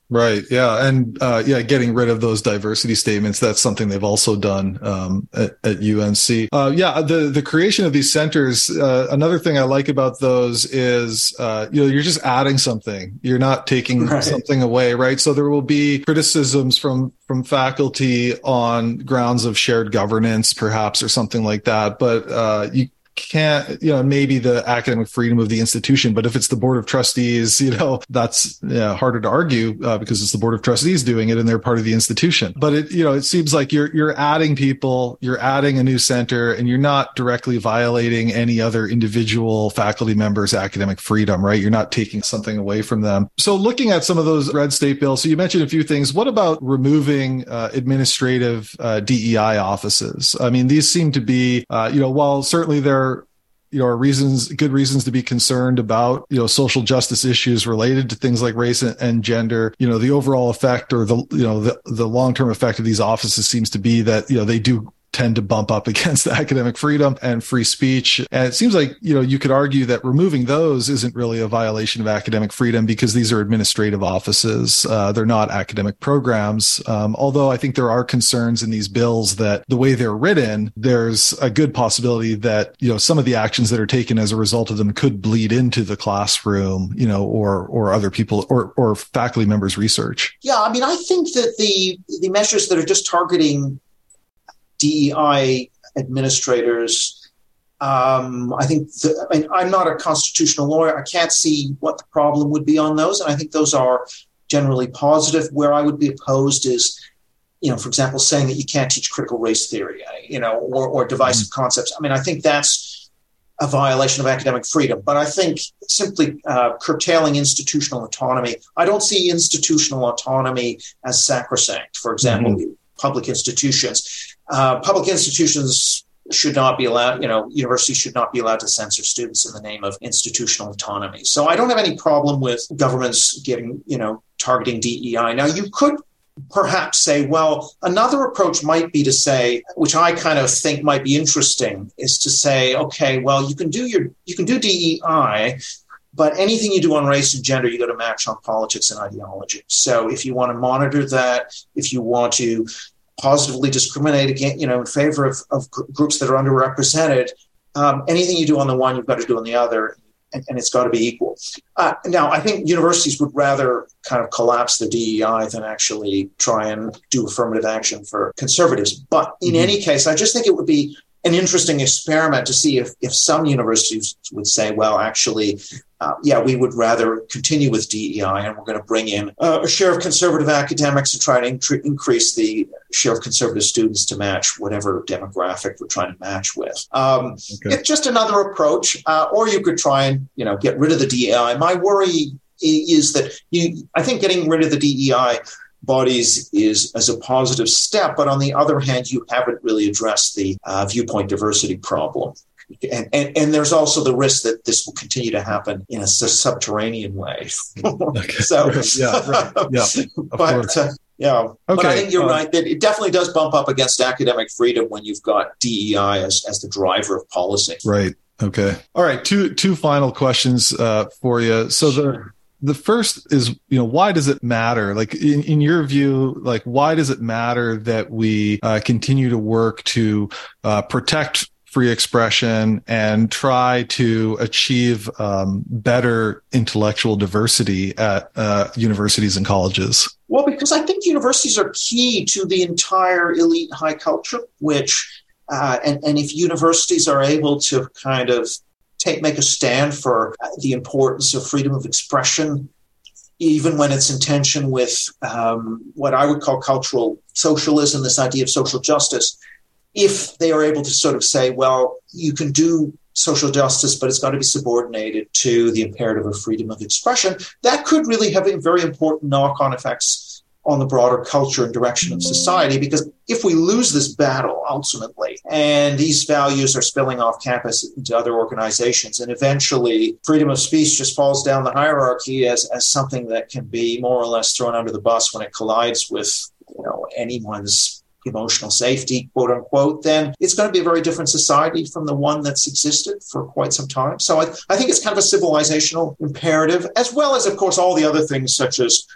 Right. Yeah. And uh, yeah, getting rid of those diversity statements. That's something they've also done um, at, at, UNC. Uh, yeah. The, the creation of these centers. Uh, another thing I like about those is, uh, you know, you're just adding something. You're not taking right. something away. Right. So there will be criticisms from, from faculty on grounds of shared governance, perhaps, or something like that. But uh, you, can't, you know, maybe the academic freedom of the institution, but if it's the board of trustees, you know, that's yeah, harder to argue uh, because it's the board of trustees doing it and they're part of the institution. But it, you know, it seems like you're you're adding people, you're adding a new center, and you're not directly violating any other individual faculty members' academic freedom, right? You're not taking something away from them. So, looking at some of those red state bills, so you mentioned a few things. What about removing uh, administrative uh, DEI offices? I mean, these seem to be, uh, you know, while certainly they're you know, are reasons, good reasons to be concerned about, you know, social justice issues related to things like race and, gender. You know, the overall effect or the, you know, the, the long term effect of these offices seems to be that, you know, they do tend to bump up against academic freedom and free speech. And it seems like, you know, you could argue that removing those isn't really a violation of academic freedom because these are administrative offices. Uh, they're not academic programs. Um, although I think there are concerns in these bills that the way they're written, there's a good possibility that, you know, some of the actions that are taken as a result of them could bleed into the classroom, you know, or, or other people or, or faculty members research. Yeah. I mean, I think that the, the measures that are just targeting DEI administrators. Um, I think the, I mean, I'm not a constitutional lawyer. I can't see what the problem would be on those, and I think those are generally positive. Where I would be opposed is, you know, for example, saying that you can't teach critical race theory, you know, or, or divisive mm-hmm. concepts. I mean, I think that's a violation of academic freedom. But I think simply uh, curtailing institutional autonomy, I don't see institutional autonomy as sacrosanct. For example, mm-hmm. public institutions uh, public institutions should not be allowed, you know, universities should not be allowed to censor students in the name of institutional autonomy. So I don't have any problem with governments getting, you know, targeting DEI. Now, you could perhaps say, well, another approach might be to say, which I kind of think might be interesting, is to say, okay, well, you can do your, you can do DEI, but anything you do on race and gender, you got to match on politics and ideology. So if you want to monitor that, if you want to positively discriminate against, you know, in favor of, of groups that are underrepresented, um, anything you do on the one, you've got to do on the other, and, and it's got to be equal. Uh, now, I think universities would rather kind of collapse the DEI than actually try and do affirmative action for conservatives. But in mm-hmm. any case, I just think it would be an interesting experiment to see if, if some universities would say, well, actually, uh, yeah, we would rather continue with DEI and we're going to bring in uh, a share of conservative academics to try to in- increase the share of conservative students to match whatever demographic we're trying to match with. Um, okay. It's just another approach. Uh, or you could try and, you know, get rid of the DEI. My worry is that you, I think getting rid of the DEI bodies is as a positive step. But on the other hand, you haven't really addressed the uh, viewpoint diversity problem. And, and, and, there's also the risk that this will continue to happen in a subterranean way. so, yeah, right. yeah, but uh, yeah, okay. but I think you're uh, right that it definitely does bump up against academic freedom when you've got DEI as, as the driver of policy. Right. Okay. All right. Two two final questions uh, for you. So the the first is you know why does it matter? Like in, in your view like why does it matter that we uh, continue to work to uh, protect free expression and try to achieve um, better intellectual diversity at uh, universities and colleges? Well because i think universities are key to the entire elite high culture which uh, and, and if universities are able to kind of take, make a stand for the importance of freedom of expression, even when it's in tension with um, what I would call cultural socialism, this idea of social justice, if they are able to sort of say, well, you can do social justice, but it's got to be subordinated to the imperative of freedom of expression, that could really have very important knock on effects on the broader culture and direction of society. Because if we lose this battle ultimately, and these values are spilling off campus into other organizations, and eventually freedom of speech just falls down the hierarchy as, as something that can be more or less thrown under the bus when it collides with you know anyone's emotional safety, quote unquote, then it's going to be a very different society from the one that's existed for quite some time. So I, I think it's kind of a civilizational imperative, as well as, of course, all the other things such as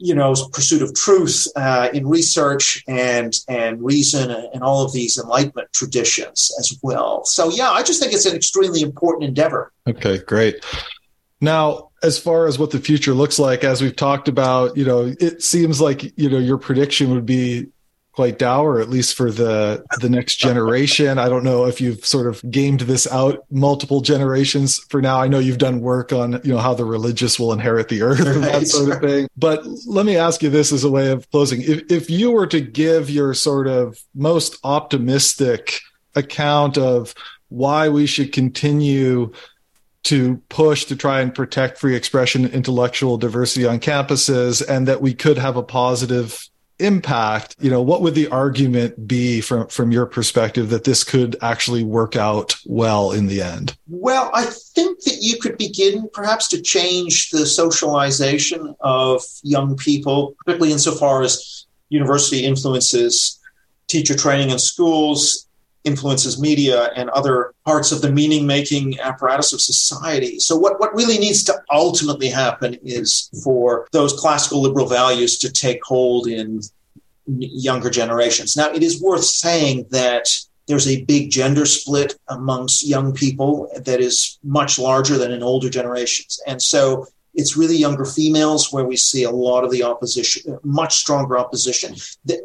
you know pursuit of truth uh, in research and and reason and all of these enlightenment traditions as well. So yeah i just think it's an extremely important endeavor. Okay great. Now as far as what the future looks like as we've talked about you know it seems like you know your prediction would be quite dour, at least for the the next generation. I don't know if you've sort of gamed this out multiple generations for now. I know you've done work on you know how the religious will inherit the earth and that sort of thing. But let me ask you this as a way of closing: if if you were to give your sort of most optimistic account of why we should continue to push to try and protect free expression and intellectual diversity on campuses and that we could have a positive impact, you know, what would the argument be from from your perspective that this could actually work out well in the end? Well, I think that you could begin perhaps to change the socialization of young people, particularly insofar as university influences teacher training in schools influences media and other parts of the meaning making apparatus of society. So, what, what really needs to ultimately happen is for those classical liberal values to take hold in younger generations. Now, it is worth saying that there's a big gender split amongst young people that is much larger than in older generations. And so it's really younger females where we see a lot of the opposition, much stronger opposition.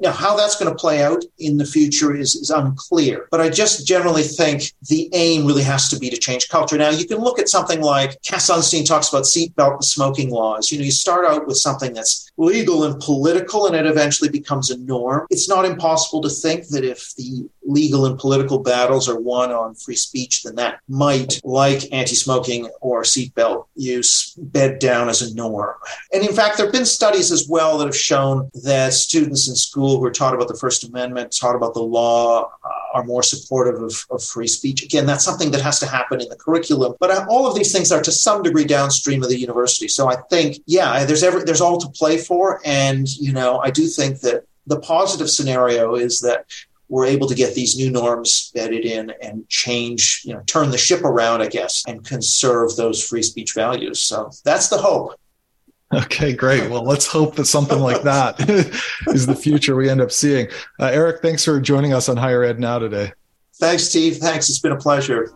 Now, how that's going to play out in the future is, is unclear. But I just generally think the aim really has to be to change culture. Now, you can look at something like Cass Sunstein talks about seatbelt and smoking laws. You know, you start out with something that's legal and political, and it eventually becomes a norm. It's not impossible to think that if the legal and political battles are won on free speech, then that might, like anti smoking or seatbelt use, bed down as a norm. And in fact, there have been studies as well that have shown that students in school who are taught about the First Amendment, taught about the law, uh, are more supportive of, of, free speech. Again, that's something that has to happen in the curriculum. But uh, all of these things are to some degree downstream of the university. So I think, yeah, there's every, there's all to play for. And, you know, I do think that the positive scenario is that we're able to get these new norms bedded in and change, you know, turn the ship around, I guess, and conserve those free speech values. So that's the hope. Okay, great. Well, let's hope that something like that is the future we end up seeing. Uh, Eric, thanks for joining us on Higher Ed Now today. Thanks, Steve. Thanks. It's been a pleasure.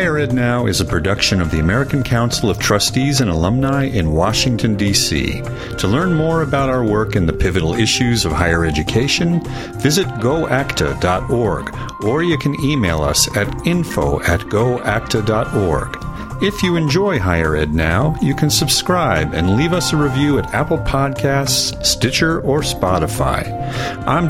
Higher Ed Now is a production of the American Council of Trustees and Alumni in Washington, D.C. To learn more about our work in the pivotal issues of higher education, visit goacta.org or you can email us at info at goacta.org. If you enjoy Higher Ed Now, you can subscribe and leave us a review at Apple Podcasts, Stitcher, or Spotify. I'm